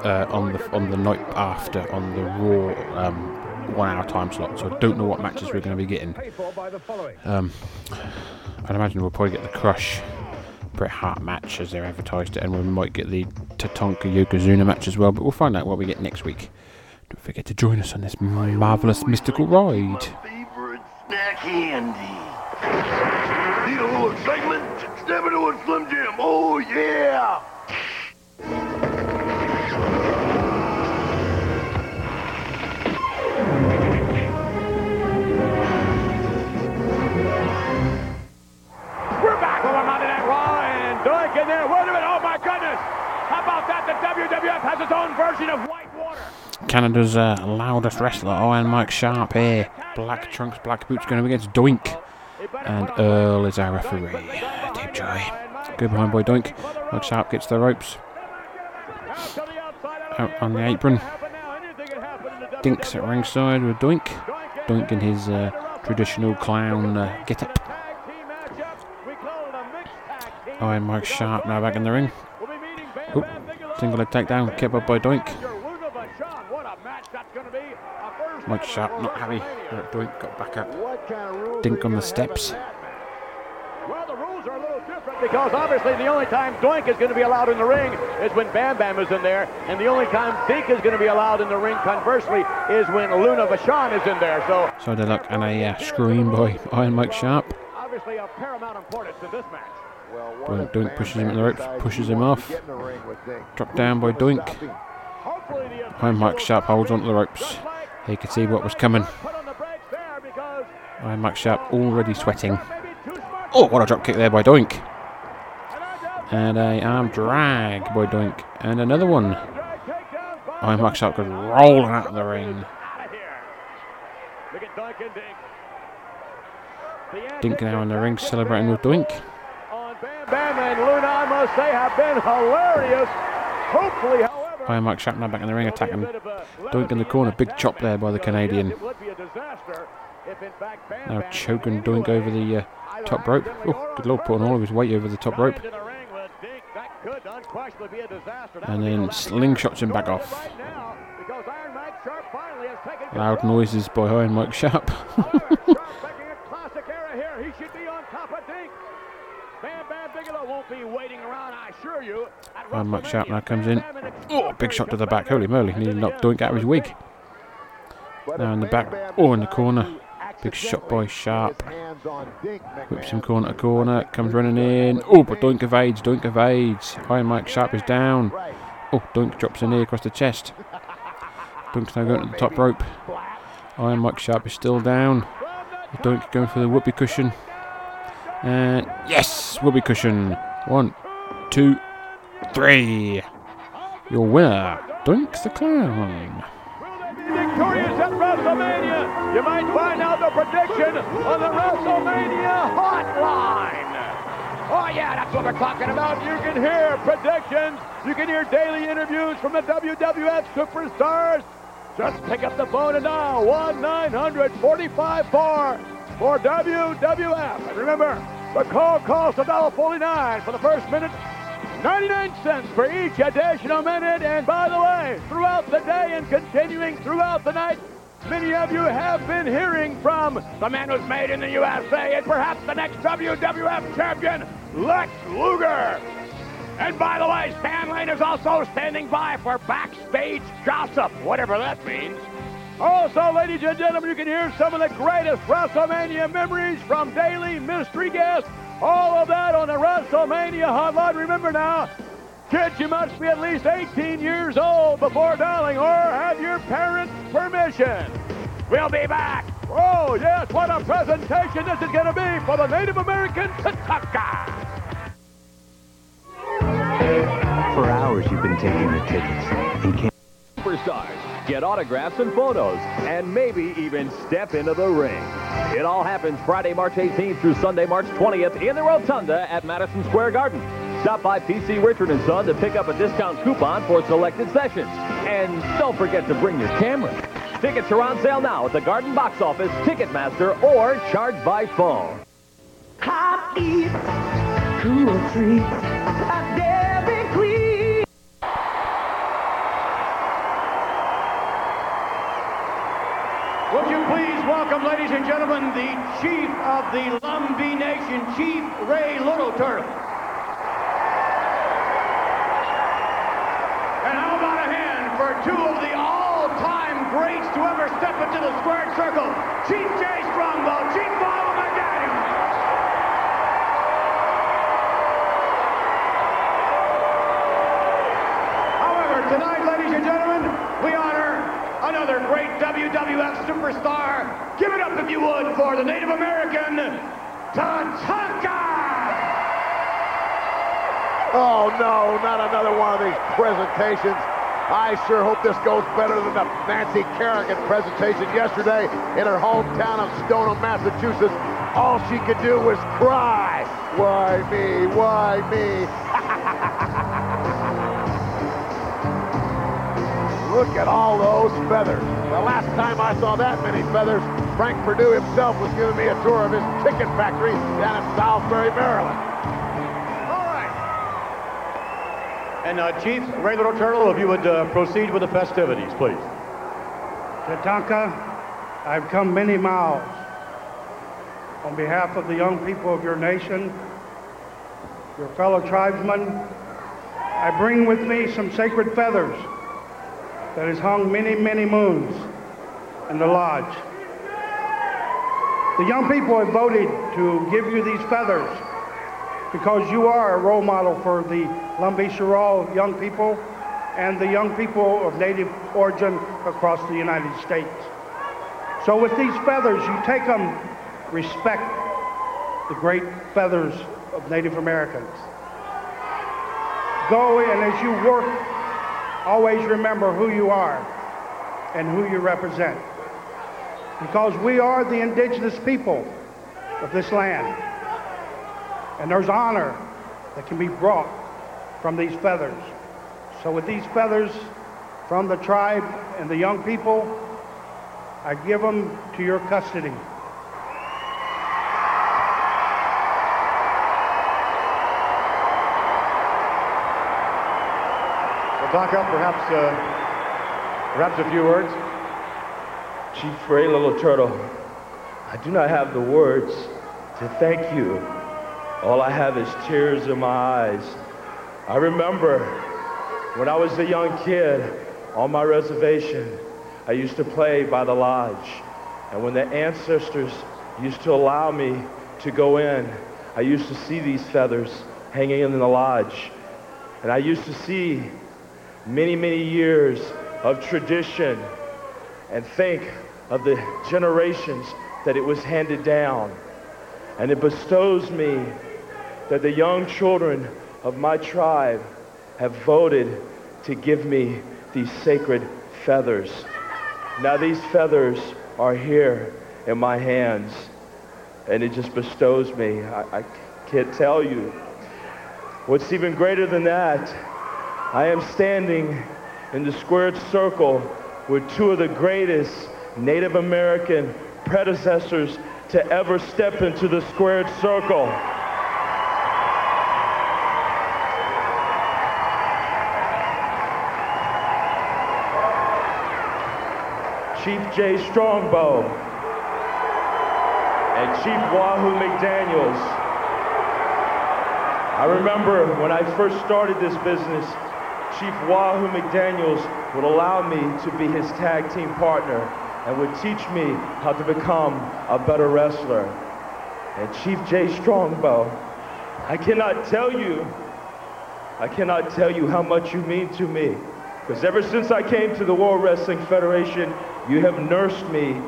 uh, on the on the night after on the Raw um, one hour time slot, so I don't know what matches we're going to be getting. Um, I'd imagine we'll probably get the Crush Bret Hart match as they're advertised it, and we might get the Tatanka Yokozuna match as well, but we'll find out what we get next week. Don't forget to join us on this marvellous mystical ride. Snack handy. Need a little excitement? Step into a Slim Jim. Oh, yeah. We're back over Monday Night Raw, and Doink in there. Wait a minute. Oh, my goodness. How about that? The WWF has its own version of white water. Canada's uh, loudest wrestler, Iron Mike Sharpe here. Black trunks, black boots going up against Doink. And Earl is our referee. Deep Joy. Go behind boy Doink. Mike Sharpe gets the ropes. Out on the apron. Dinks at ringside with Doink. Doink in his uh, traditional clown uh, get up. Iron Mike Sharpe now back in the ring. Oop, single leg takedown, kept up by Doink. Mike Sharpe not happy. Uh, Doink got back up. Dink on the steps. Well, the rules are a little different because obviously the only time Doink is going to be allowed in the ring is when Bam Bam is in there, and the only time Dink is going to be allowed in the ring, conversely, is when Luna Vachon is in there. So So they look and a uh, scream by Iron Mike Sharpe. obviously of paramount importance in this match. Doink, Doink pushes him in the ropes, pushes him off. Dropped down by Doink. Iron Mike Sharpe holds onto the ropes. He could see what was coming. Iron Mike Sharpe already sweating. Oh, what a drop kick there by Doink. And a arm drag by Doink. And another one. Iron Mike Sharpe goes rolling out of the ring. Dink. Now in the ring celebrating with Doink. Bam and Luna, I must say, have been hilarious. Hopefully, Mike Sharpe now back in the ring attacking Doink in the corner. Big chop there by the Canadian. Now choking Doink over the uh, top rope. Oh, good lord, putting all of his weight over the top rope. And then slingshots him back off. Loud noises by Iron Mike Sharpe. classic era here. He should be on top of Dink. Bam Bam Bigelow won't be waiting around, I assure you. at Iron Mike Sharpe comes in. Oh, big shot to the back. Holy moly, nearly knocked Doink out of his wig. Now in the back. Oh, in the corner. Big shot by Sharpe. Whips him corner to corner. Comes running in. Oh, but Doink evades. Doink evades. Iron Mike Sharpe is down. Oh, Doink drops a knee across the chest. Doink's now going to the top rope. Iron Mike Sharpe is still down. Doink going for the whoopee cushion. And yes, whoopee cushion. One, two, three. Your winner, Doink the Clown. Will they be victorious at WrestleMania. You might find out the prediction on the WrestleMania hotline. Oh, yeah, that's what we're talking about. You can hear predictions. You can hear daily interviews from the WWF superstars. Just pick up the phone and dial 1-900-45-4 for WWF. And remember, the call costs $1.49 for the first minute 99 cents for each additional minute. And by the way, throughout the day and continuing throughout the night, many of you have been hearing from the man who's made in the USA and perhaps the next WWF champion, Lex Luger. And by the way, Stan Lane is also standing by for backstage gossip, whatever that means. Also, ladies and gentlemen, you can hear some of the greatest WrestleMania memories from daily mystery guests. All of that on the WrestleMania hotline. Remember now, kids, you must be at least 18 years old before dialing or have your parents' permission. We'll be back. Oh, yes, what a presentation this is going to be for the Native American Tatanka. For hours you've been taking the tickets and can't Superstars, get autographs and photos, and maybe even step into the ring. It all happens Friday, March 18th through Sunday, March 20th in the Rotunda at Madison Square Garden. Stop by PC Richard & Son to pick up a discount coupon for selected sessions. And don't forget to bring your camera. Tickets are on sale now at the Garden Box Office, Ticketmaster, or charge by phone. Hot eats, cool treats, welcome, ladies and gentlemen, the chief of the Lumbee Nation, Chief Ray Little Turtle. And how about a hand for two of the all-time greats to ever step into the squared circle, Chief Jay Strongbow, Chief Bob tonight, ladies and gentlemen, we honor another great WWF superstar. Give it up, if you would, for the Native American, Tatanka! Oh no, not another one of these presentations. I sure hope this goes better than the Nancy Kerrigan presentation yesterday in her hometown of Stoneham, Massachusetts. All she could do was cry. Why me? Why me? Look at all those feathers. The last time I saw that many feathers, Frank Perdue himself was giving me a tour of his chicken factory down in Salisbury, Maryland. All right. And uh, Chief Ray Little Turtle, if you would uh, proceed with the festivities, please. Tatanka, I've come many miles on behalf of the young people of your nation, your fellow tribesmen. I bring with me some sacred feathers that has hung many, many moons in the lodge. The young people have voted to give you these feathers because you are a role model for the Sherrall young people and the young people of native origin across the United States. So with these feathers, you take them, respect the great feathers of Native Americans. Go and as you work, always remember who you are and who you represent. Because we are the indigenous people of this land. And there's honor that can be brought from these feathers. So with these feathers from the tribe and the young people, I give them to your custody. Tatanka, perhaps, uh, perhaps a few words. Chief Ray Little Turtle, I do not have the words to thank you. All I have is tears in my eyes. I remember when I was a young kid on my reservation, I used to play by the lodge. And when the ancestors used to allow me to go in, I used to see these feathers hanging in the lodge. And I used to see many, many years of tradition and think of the generations that it was handed down. And it bestows me that the young children of my tribe have voted to give me these sacred feathers. Now these feathers are here in my hands and it just bestows me. I, I can't tell you. What's even greater than that, I am standing in the squared circle with two of the greatest Native American predecessors to ever step into the squared circle. Chief Jay Strongbow and Chief Wahoo McDaniels. I remember when I first started this business, Chief Wahoo McDaniels would allow me to be his tag team partner and would teach me how to become a better wrestler. And Chief Jay Strongbow, I cannot tell you, I cannot tell you how much you mean to me. Because ever since I came to the World Wrestling Federation, you have nursed me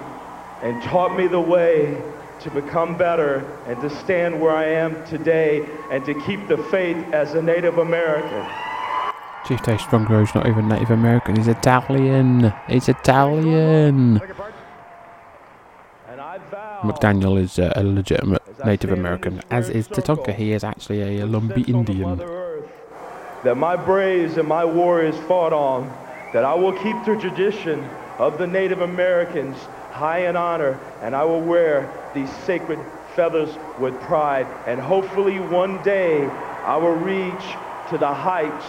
and taught me the way to become better and to stand where I am today and to keep the faith as a Native American. Chief Jay Strongbow is not even Native American, he's Italian. He's Italian. McDaniel is uh, a legitimate Native American, as is Tatanka. He is actually a Lumbee Indian. That my braves and my warriors fought on, that I will keep the tradition of the Native Americans high in honor, and I will wear these sacred feathers with pride. And hopefully one day I will reach to the heights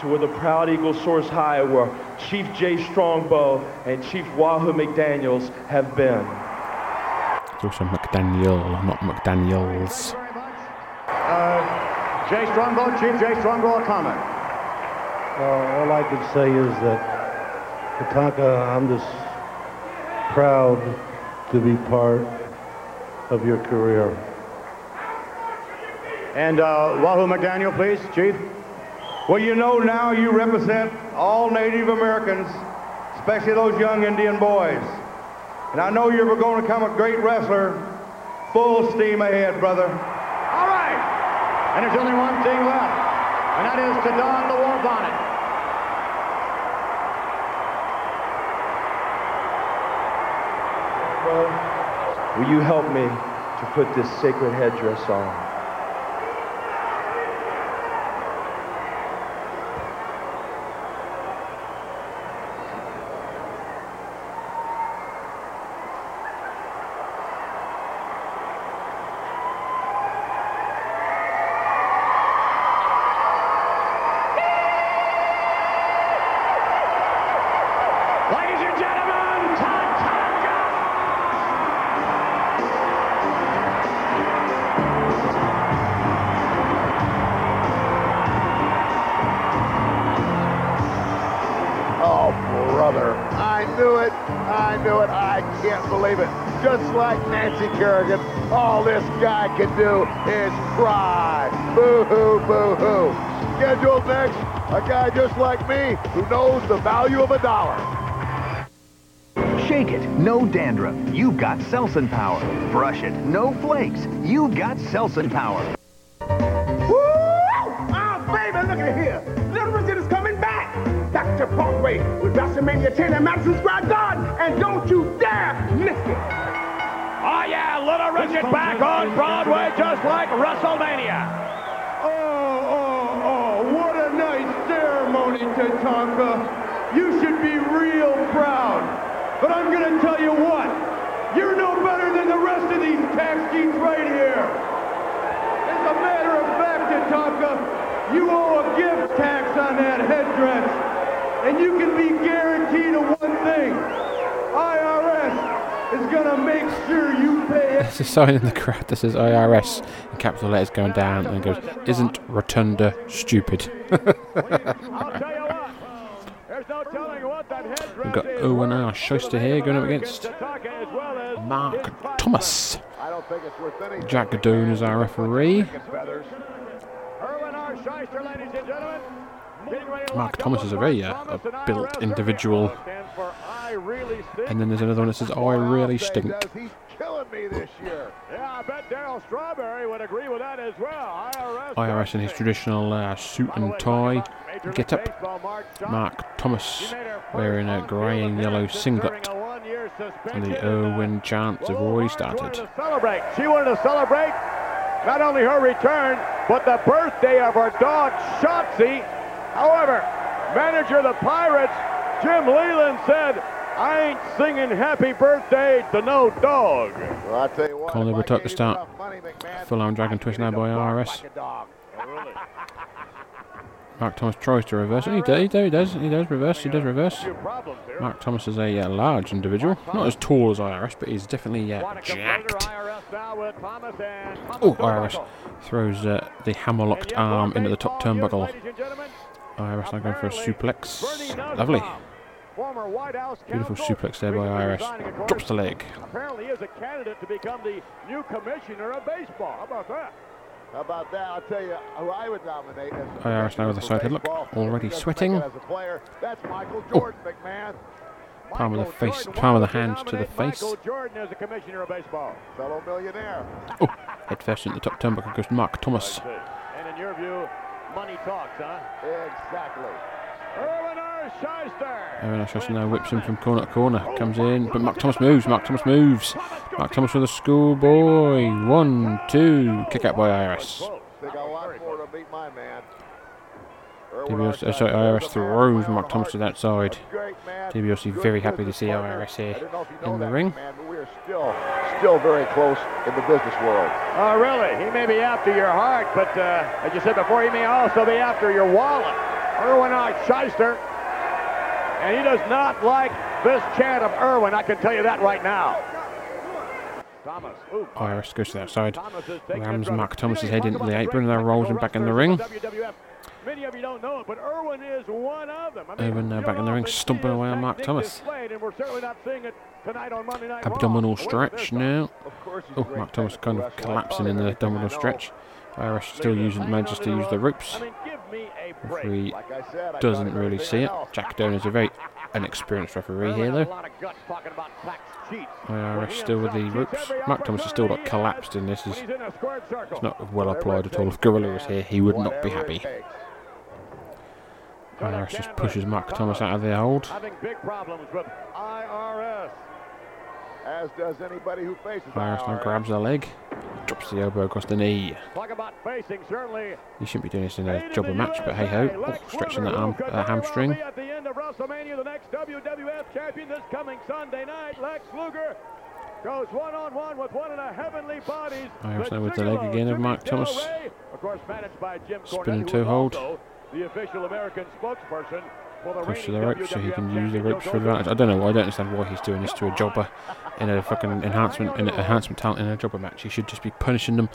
to where the proud eagle soars high, where Chief Jay Strongbow and Chief Wahoo McDaniels have been. It's also McDaniel, not McDaniels. Uh, Jay Strongbow, Chief Jay Strongbow, a comment. Uh, all I can say is that, Tatanka, I'm just proud to be part of your career. And uh, Wahoo McDaniel, please, Chief. Well, you know now you represent all Native Americans, especially those young Indian boys. And I know you're going to become a great wrestler. Full steam ahead, brother. All right. And there's only one thing left, and that is to don the war bonnet. Will you help me to put this sacred headdress on? A guy just like me who knows the value of a dollar. Shake it, no dandruff. You've got Selsun Power. Brush it, no flakes. You've got Selsun Power. Oh, baby, look at here. Little Richard is coming back. Dr. Broadway with WrestleMania 10 at Madison Square Garden. And don't you dare miss it. Oh, yeah, Little Richard back on Broadway just like WrestleMania. Oh, oh, what a nice Tatanka. You should be real proud. But I'm going to tell you what, you're no better than the rest of these tax cheats right here. As a matter of fact, Tatanka, you owe a gift tax on that headdress. And you can be guaranteed of one thing. IRS is going to make sure you pay it. There's a sign in the crowd that says IRS in capital letters going down and goes, Isn't Rotunda stupid? We've got Irwin R. Schyster here going up against Mark Thomas. Jack Gadone is our referee. Mark Thomas is a very uh, a built individual. And then there's another one that says, I really stink. Killing me this year. Yeah, I bet Darryl Strawberry would agree with that as well. IRS IRS in his traditional uh, suit and tie get up. Mark Thomas wearing a grey and yellow singlet. And the Irwin chants have already started. celebrate. She wanted to celebrate not only her return, but the birthday of her dog, Schottzie. However, manager of the Pirates, Jim Leyland, said, I ain't singing happy birthday to no dog. Well, I tell you what, Colin Libertuck to start. Full arm dragon twist now by IRS. Mark Thomas tries to reverse it. He does, he does, he does, he does reverse, he does reverse. Mark Thomas is a uh, large individual. Not as tall as IRS, but he's definitely uh, jacked. Oh, IRS throws uh, the hammer-locked arm into the top turnbuckle. IRS now going for a suplex. Lovely. Beautiful suplex there by IRS. Drops the leg. Apparently is a candidate to become the new commissioner of baseball. How about that? How about that? I'll tell you who I would nominate as the IRS now with a side headlock. Already sweating. player. That's Michael Jordan, McMahon. Palm of the face, palm of the hand to the face. Michael Jordan as the commissioner of baseball. Fellow millionaire. Oh, head first into the top turnbuckle goes Mark Thomas. And in your view, money talks, huh? Exactly. Aaron Ashton now whips him from corner to corner. Comes in, but Mark Thomas moves. Mark Thomas moves. Mark Thomas with a schoolboy. One, two. Kick out by man. DBOC, uh, sorry, IRS throws Mark Thomas to that side. DBOC very happy to see IRS here in the ring. Still, still very close in the business world. Oh, really? He may be after your heart, but uh, as you said before, he may also be after your wallet. Irwin. Schyster. And he does not like this chant of Irwin, I can tell you that right now. Thomas. Ooh. Oh, Iris goes to the outside. Thomas is taking Rams Mark. Thomas's head into the apron, great then rolls him back in the ring. Many of you don't know it, but Irwin is one of them. I mean, Irwin uh, now back in the ring, stomping away on Mark Thomas. displayed, and we're certainly not seeing it tonight on Monday Night Raw. Abdominal Wait for this stretch now. Oh, Mark Thomas kind of collapsing oh, in the abdominal stretch. Irish still using manages to use the ropes. Referee Like I said, I doesn't really see it. Jack Doan is a very inexperienced referee here, though. Irish still with the ropes. Mark Thomas has still got collapsed in this. It's not well applied at all. If Gorilla was here, he would not be happy. Irish just pushes Mark Thomas out of the hold. Having big problems with IRS. As does anybody who faces Irish now grabs the leg, drops the elbow across the knee. Talk about facing, certainly. He shouldn't be doing this in a jobber match, but hey ho, oh, stretching that arm, uh, hamstring. At the end of WrestleMania, the next WWF champion this coming Sunday night, Lex Luger, goes one-on-one with one of the heavenly bodies. Irish the now with the leg again of Jimmy Mark Thomas. Of course, managed by Jim Spinning Cornette, toe hold. also the official American spokesperson for the Push to the reigning ropes so he can use the ropes for advantage. I don't know. I don't understand why he's doing this to a jobber in a fucking enhancement in an enhancement talent in a jobber match. He should just be punishing them,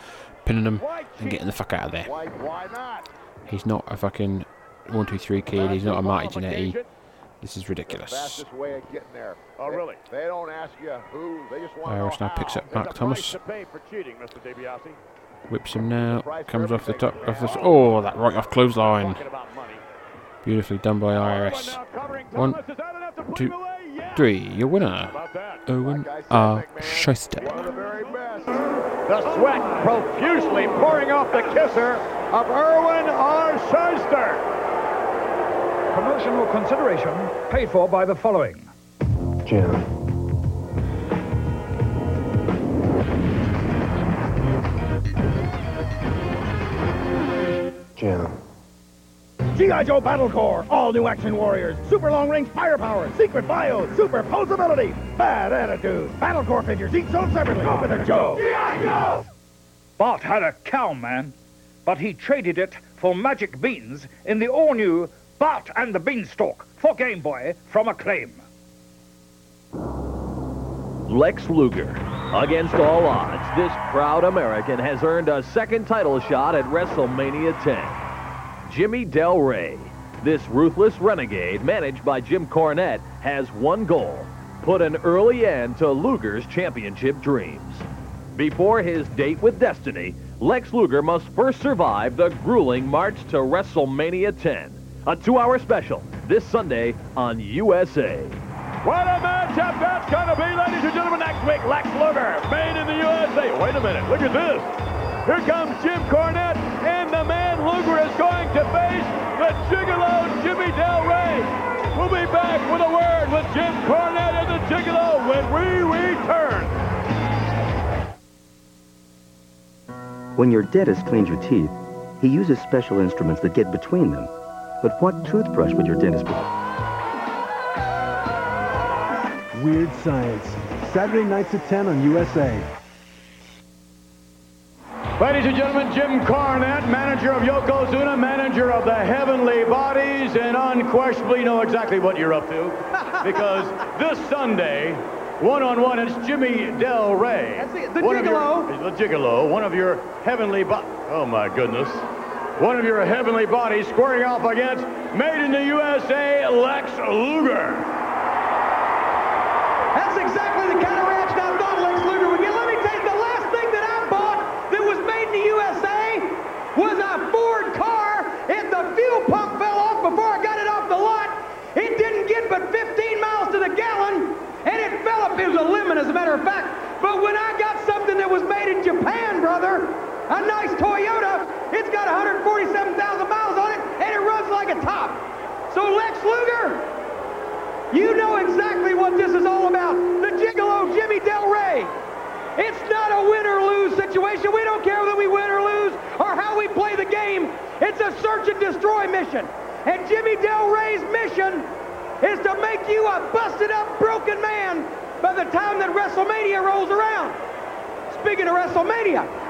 pinning them, and getting the fuck out of there. Why, why not? He's not a fucking one two three kid. He's not a Marty Jannetty. This is ridiculous. Fastest way of getting there. Oh, really? They don't ask you who. They just want Irish now picks up Mark Thomas, price to pay for cheating, whips him now, comes off the top of the. Oh, that right off clothesline. Beautifully done by IRS. One, two, three. Your winner, Irwin R. Schyster. The sweat profusely pouring off the kisser of Irwin R. Schyster. Promotional consideration paid for by the following. Jim. Jim. G.I. Joe Battle Corps, all new action warriors, super long range firepower, secret bio, super posability, bad attitude. Battle Corps figures each sold separately with a Joe. G.I. Joe! Bart had a cow, man, but he traded it for magic beans in the all-new Bart and the Beanstalk for Game Boy from Acclaim. Lex Luger. Against all odds, this proud American has earned a second title shot at WrestleMania 10. Jimmy Del Rey. This ruthless renegade, managed by Jim Cornette, has one goal. Put an early end to Luger's championship dreams. Before his date with Destiny, Lex Luger must first survive the grueling march to WrestleMania 10. A two-hour special this Sunday on USA. What a matchup that's going to be, ladies and gentlemen. Next week, Lex Luger, made in the USA. Wait a minute, look at this. Here comes Jim Cornette, man is going to face the Gigolo Jimmy Del Rey. We'll be back with a word with Jim Cornette and the Gigolo when we return. When your dentist cleans your teeth, he uses special instruments that get between them. But what toothbrush would your dentist be? Weird Science. Saturday nights at 10 on USA. Ladies and gentlemen, Jim Cornette, manager of Yokozuna, manager of the Heavenly Bodies, and unquestionably know exactly what you're up to. because this Sunday, one-on-one, it's Jimmy Del Rey. That's it, the One of your- the Gigolo, one of your Heavenly Bodies. Oh, my goodness. One of your Heavenly Bodies squaring off against Made in the USA, Lex Luger. A nice Toyota, it's got 147,000 miles on it, and it runs like a top. So Lex Luger, you know exactly what this is all about. The gigolo Jimmy Del Rey. It's not a win or lose situation. We don't care whether we win or lose or how we play the game. It's a search and destroy mission. And Jimmy Del Rey's mission is to make you a busted up, broken man by the time that WrestleMania rolls around. Speaking of WrestleMania,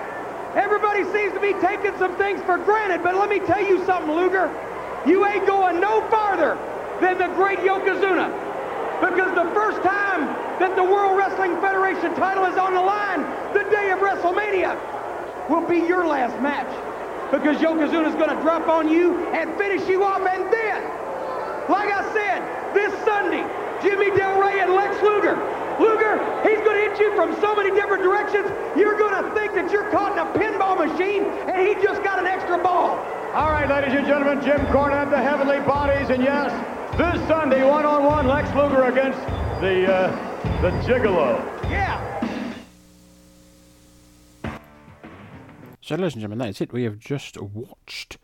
everybody seems to be taking some things for granted, but let me tell you something, Luger. You ain't going no farther than the great Yokozuna. Because the first time that the World Wrestling Federation title is on the line, the day of WrestleMania, will be your last match. Because Yokozuna is going to drop on you and finish you off. And then, like I said, this Sunday, Jimmy Del Rey and Lex Luger. Luger, he's going to hit you from so many different directions, you're going to think that you're caught in a pinball machine and he just got an extra ball. All right, ladies and gentlemen, Jim Cornette, the Heavenly Bodies, and yes, this Sunday, one-on-one, Lex Luger against the, uh, the Gigolo. Yeah. So, ladies and gentlemen, that is it. We have just watched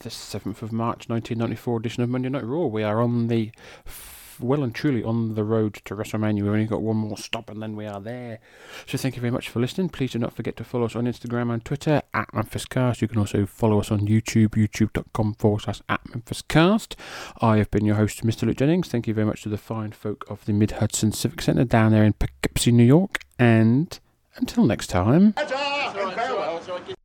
the 7th of March 1994 edition of Monday Night Raw. We are on the, f- well and truly on the road to WrestleMania. We've only got one more stop and then we are there. So, thank you very much for listening. Please do not forget to follow us on Instagram and Twitter at MemphisCast. You can also follow us on YouTube, youtube.com forward slash at MemphisCast. I have been your host, Mr. Luke Jennings. Thank you very much to the fine folk of the Mid Hudson Civic Centre down there in Poughkeepsie, New York. And until next time.